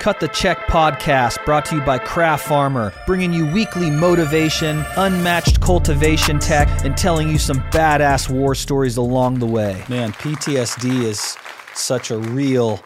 Cut the Check podcast brought to you by Craft Farmer, bringing you weekly motivation, unmatched cultivation tech, and telling you some badass war stories along the way. Man, PTSD is such a real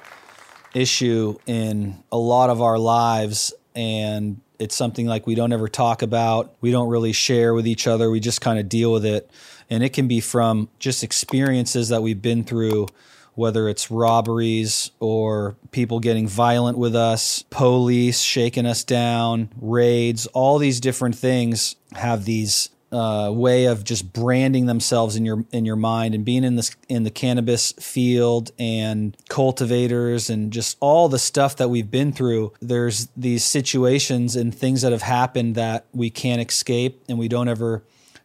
issue in a lot of our lives and it's something like we don't ever talk about. We don't really share with each other. We just kind of deal with it. And it can be from just experiences that we've been through whether it's robberies or people getting violent with us, police shaking us down, raids, all these different things have these uh, way of just branding themselves in your in your mind and being in this in the cannabis field and cultivators and just all the stuff that we've been through. There's these situations and things that have happened that we can't escape and we don't ever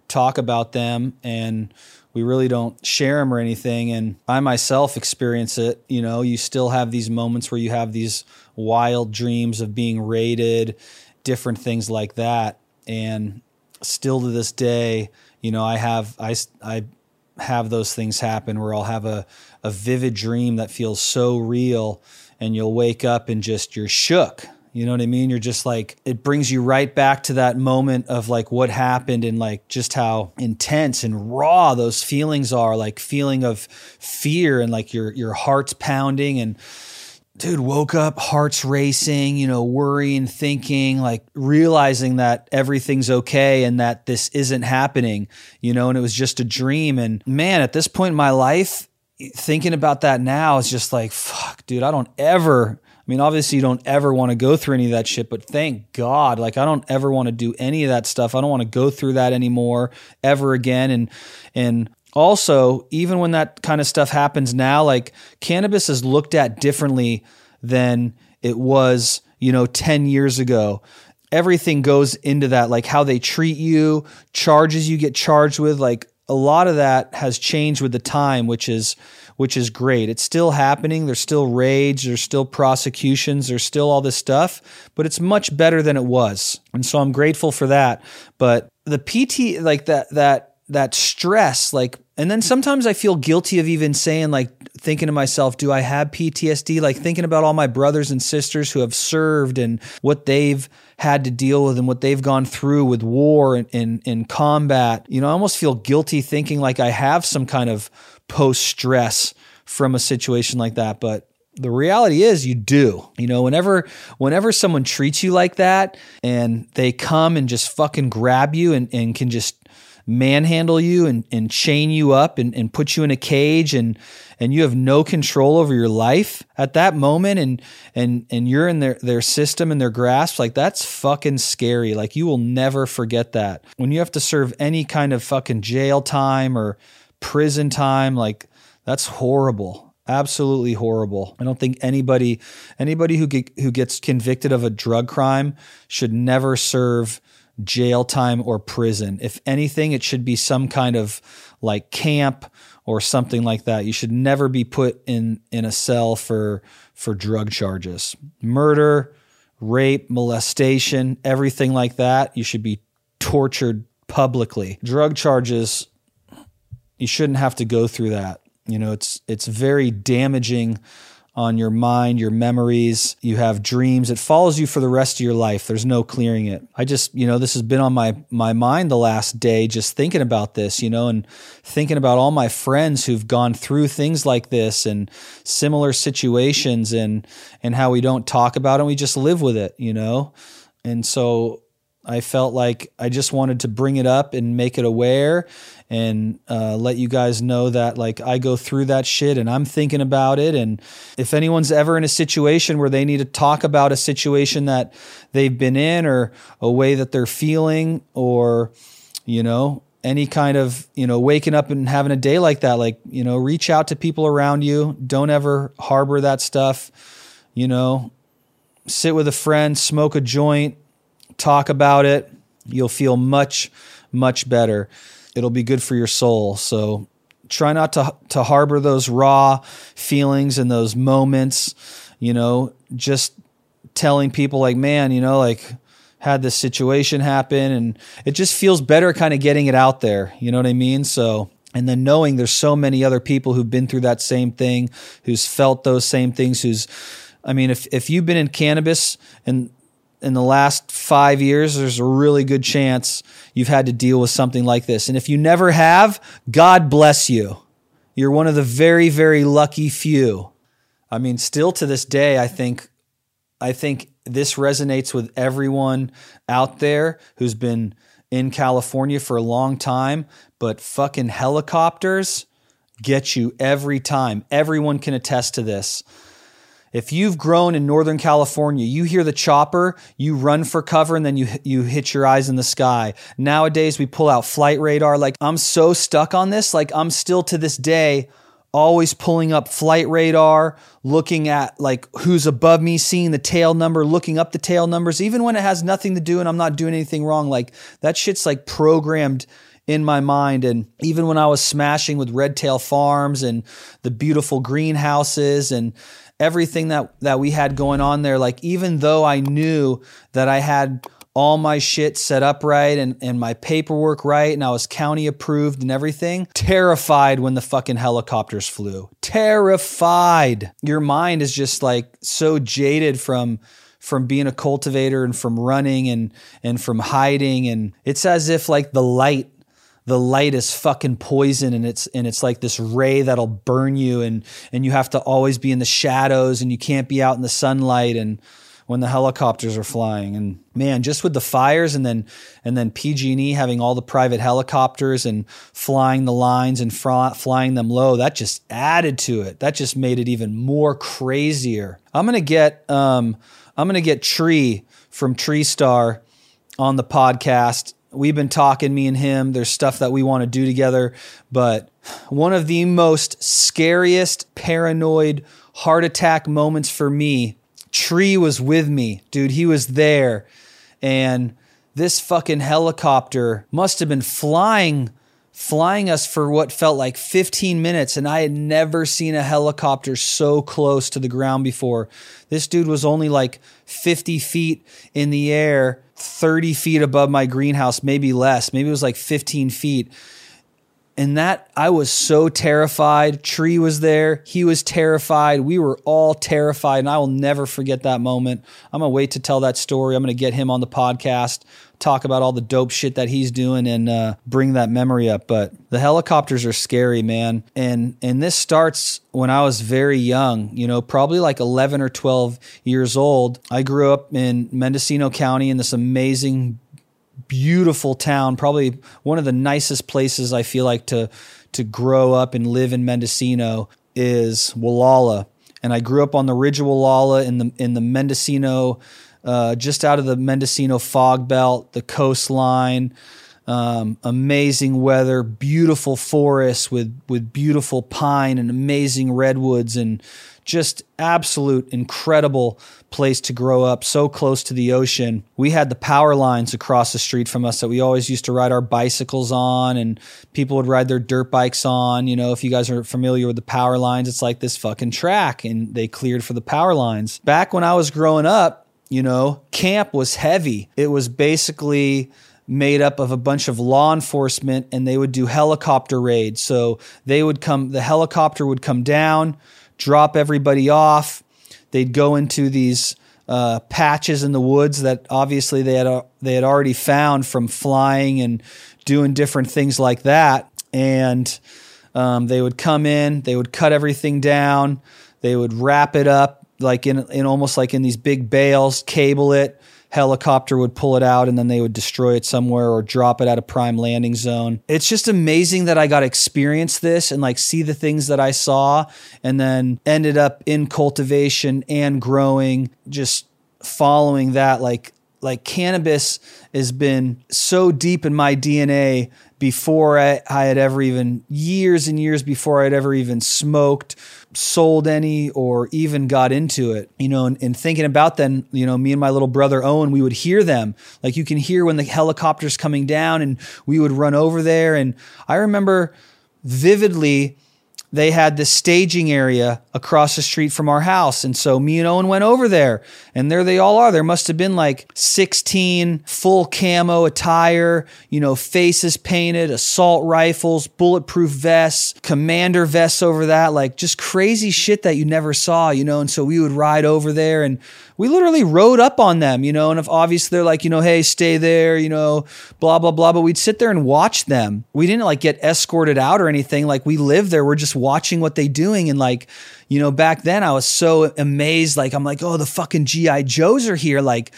talk about them and we really don't share them or anything. And I myself experience it. You know, you still have these moments where you have these wild dreams of being raided, different things like that. And still to this day, you know, I have, I, I, have those things happen where I'll have a, a vivid dream that feels so real and you'll wake up and just you're shook you know what I mean? You're just like, it brings you right back to that moment of like what happened and like just how intense and raw those feelings are, like feeling of fear and like your, your heart's pounding and, dude woke up hearts racing you know worrying thinking like realizing that everything's okay and that this isn't happening you know and it was just a dream and man at this point in my life thinking about that now is just like fuck dude i don't ever mean, obviously, you don't ever want to go through any of that shit, but thank God, like, I don't ever want to do any of that stuff. I don't want to go through that anymore ever again. And, and, also, even when that kind of stuff happens now, like cannabis is looked at differently than it was, you know, 10 years ago everything goes into that like how they treat you charges you get charged with like a lot of that has changed with the time which is which is great. It's still happening. There's still raids, There's still prosecutions. There's still all this stuff, but it's much better than it was. And so I'm grateful for that. But the PT, like that, that, that stress, like, and then sometimes I feel guilty of even saying, like, thinking to myself, do I have PTSD? Like, thinking about all my brothers and sisters who have served and what they've had to deal with and what they've gone through with war and in, combat. You know, I almost feel guilty thinking like I have some kind of post stress from a situation like that. But the reality is you do. You know, whenever whenever someone treats you like that and they come and just fucking grab you and, and can just manhandle you and, and chain you up and, and put you in a cage and and you have no control over your life at that moment and and and you're in their their system and their grasp like that's fucking scary like you will never forget that when you have to serve any kind of fucking jail time or prison time. Like that's horrible. Absolutely horrible. I don't think anybody anybody who get, who gets convicted of a drug crime should never serve jail time or prison. If anything, it should be some kind of like camp or something like that. You should never be put in in a cell for for drug charges. Murder, rape, molestation, everything like that, you should be tortured publicly. Drug charges you shouldn't have to go through that. You know, it's it's very damaging on your mind, your memories. You have dreams. It follows you for the rest of your life. There's no clearing it. I just, you know, this has been on my my mind the last day just thinking about this, you know, and thinking about all my friends who've gone through things like this and similar situations and and how we don't talk about it, and we just live with it, you know. And so I felt like I just wanted to bring it up and make it aware and uh, let you guys know that like I go through that shit and I'm thinking about it. And if anyone's ever in a situation where they need to talk about a situation that they've been in or a way that they're feeling or, you know, any kind of, you know, waking up and having a day like that, like, you know, reach out to people around you. Don't ever harbor that stuff, you know, sit with a friend, smoke a joint, talk about it. You'll feel much, much better. It'll be good for your soul. So try not to to harbor those raw feelings and those moments. You know, just telling people like, man, you know, like had this situation happen, and it just feels better, kind of getting it out there. You know what I mean? So and then knowing there's so many other people who've been through that same thing, who's felt those same things, who's I mean, if if you've been in cannabis and in the last five years, there's a really good chance you've had to deal with something like this. And if you never have, God bless you. You're one of the very, very lucky few. I mean, still to this day, I think, I think this resonates with everyone out there who's been in California for a long time. But fucking helicopters get you every time. Everyone can attest to this. If you've grown in Northern California, you hear the chopper, you run for cover, and then you you hit your eyes in the sky. Nowadays, we pull out flight radar. Like I'm so stuck on this. Like I'm still to this day always pulling up flight radar, looking at like who's above me, seeing the tail number, looking up the tail numbers, even when it has nothing to do and I'm not doing anything wrong. Like that shit's like programmed in my mind. And even when I was smashing with Red Tail Farms and the beautiful greenhouses and everything that that we had going on there like even though I knew that I had all my shit set up right and, and my paperwork right and I was county approved and everything, terrified when the fucking helicopters flew. Terrified. Your mind is just like so jaded from from being a cultivator and from running and and from hiding and it's as if like the light the light is fucking poison and it's and it's like this ray that'll burn you and and you have to always be in the shadows and you can't be out in the sunlight and when the helicopters are flying. And man just with the fires and then and then PG&E having all the private helicopters and flying the lines and flying them low that just added to it. That just made it even more crazier. I'm going to get um I'm going to get Tree from Tree Star on the podcast we've been talking, me and him. There's stuff that we want to do together. But one of the most scariest, paranoid heart attack moments for me, Tree was with me. Dude, he was there. And this fucking helicopter must have been flying flying us for what felt like 15 minutes and I had never seen a helicopter so close to the ground before. This dude was only like 50 feet in the air 30 feet above my greenhouse, maybe less. Maybe it was like 15 feet. And that I was so terrified. Tree was there. He was terrified. We were all terrified. And I will never forget that moment. I'm going to wait to tell that story. I'm going to get him on the podcast talk about all the dope shit that he's doing and uh, bring that memory up. But the helicopters are scary, man. And and this starts when I was very young. You know, probably like 11 or 12 years old. I grew up in Mendocino County in this amazing, beautiful town. Probably one of the nicest places I feel like to to grow up and live in Mendocino is Gualala. And I grew up on the ridge of Gualala in the in the Mendocino uh, just out of the Mendocino fog belt, the coastline. Um, amazing weather, beautiful forests with with beautiful pine and amazing redwoods, and just absolute incredible place to grow up. So close to the ocean. We had the power lines across the street from us that we always used to ride our bicycles on, and people would ride their dirt bikes on. You know, if you guys are familiar with the power lines, it's like this fucking track, and they cleared for the power lines. Back when I was growing up, you know, CAMP was heavy. It was basically made up of a bunch of law enforcement and they would do helicopter raids. So they would come, the helicopter would come down, drop everybody off. They'd go into these uh, patches in the woods that obviously they had uh, they had already found from flying and doing different things like that. And um, they would come in, they would cut everything down, they would wrap it up, like in in almost like in these big bales, cable it. Helicopter would pull it out and then they would destroy it somewhere or drop it at a prime landing zone. It's just amazing that I got to experience this and like see the things that I saw and then ended up in cultivation and growing, just following that like like cannabis has been so deep in my DNA before I, I, had ever even years and years before I'd ever even smoked, sold any, or even got into it. You know, and, and, thinking about then, you know, me and my little brother Owen, we would hear them. Like you can hear when the helicopter's coming down, and we would run over there. And I remember vividly they had this staging area across the street from our house. And so me and Owen went over there, and there they all are. There must have been like 16 full camo attire, you know, faces painted, assault rifles, bulletproof vests, commander vests over that, like just crazy shit that you never saw, you know. And so we would ride over there and we literally rode up on them, you know, and if obviously they're like, you know, hey, stay there, you know, blah, blah, blah. But we'd sit there and watch them. We didn't like get escorted out or anything. Like we lived there. We're just watching what they doing. And like, you know, back then I was so amazed. Like, I'm like, oh, the fucking G.I. Joes are here. Like,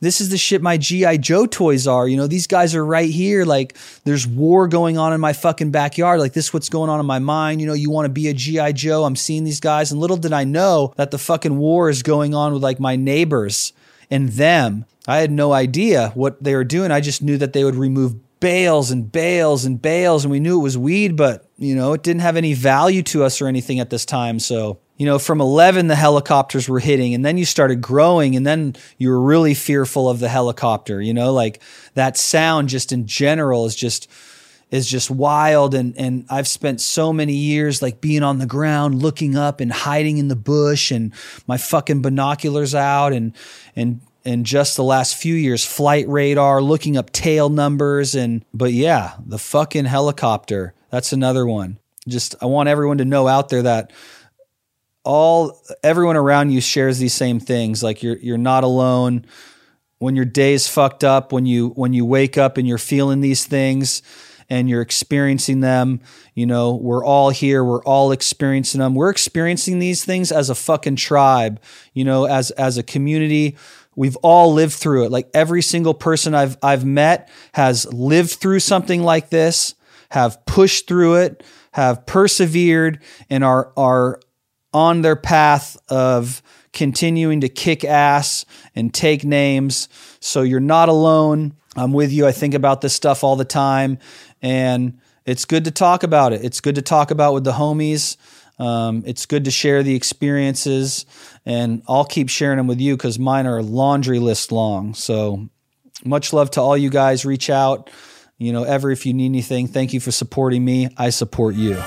this is the shit my GI Joe toys are. You know, these guys are right here. Like, there's war going on in my fucking backyard. Like, this is what's going on in my mind. You know, you want to be a GI Joe. I'm seeing these guys, and little did I know that the fucking war is going on with like my neighbors and them. I had no idea what they were doing. I just knew that they would remove bales and bales and bales, and we knew it was weed, but you know, it didn't have any value to us or anything at this time. So you know, from 11, the helicopters were hitting, and then you started growing, and then you were really fearful of the helicopter. You know, like that sound just in general is just is just wild and and I've spent so many years like being on the ground looking up and hiding in the bush and my fucking binoculars out and and and just the last few years flight radar looking up tail numbers and but yeah the fucking helicopter that's another one just I want everyone to know out there that all everyone around you shares these same things. Like you're you're not alone. When your day's fucked up, when you when you wake up and you're feeling these things and you're experiencing them, you know, we're all here, we're all experiencing them. We're experiencing these things as a fucking tribe, you know, as as a community. We've all lived through it. Like every single person I've I've met has lived through something like this, have pushed through it, have persevered and are are on their path of continuing to kick ass and take names. So you're not alone. I'm with you. I think about this stuff all the time. And it's good to talk about it. It's good to talk about with the homies. Um, it's good to share the experiences. And I'll keep sharing them with you because mine are laundry list long. So much love to all you guys. Reach out. You know, ever if you need anything, thank you for supporting me. I support you.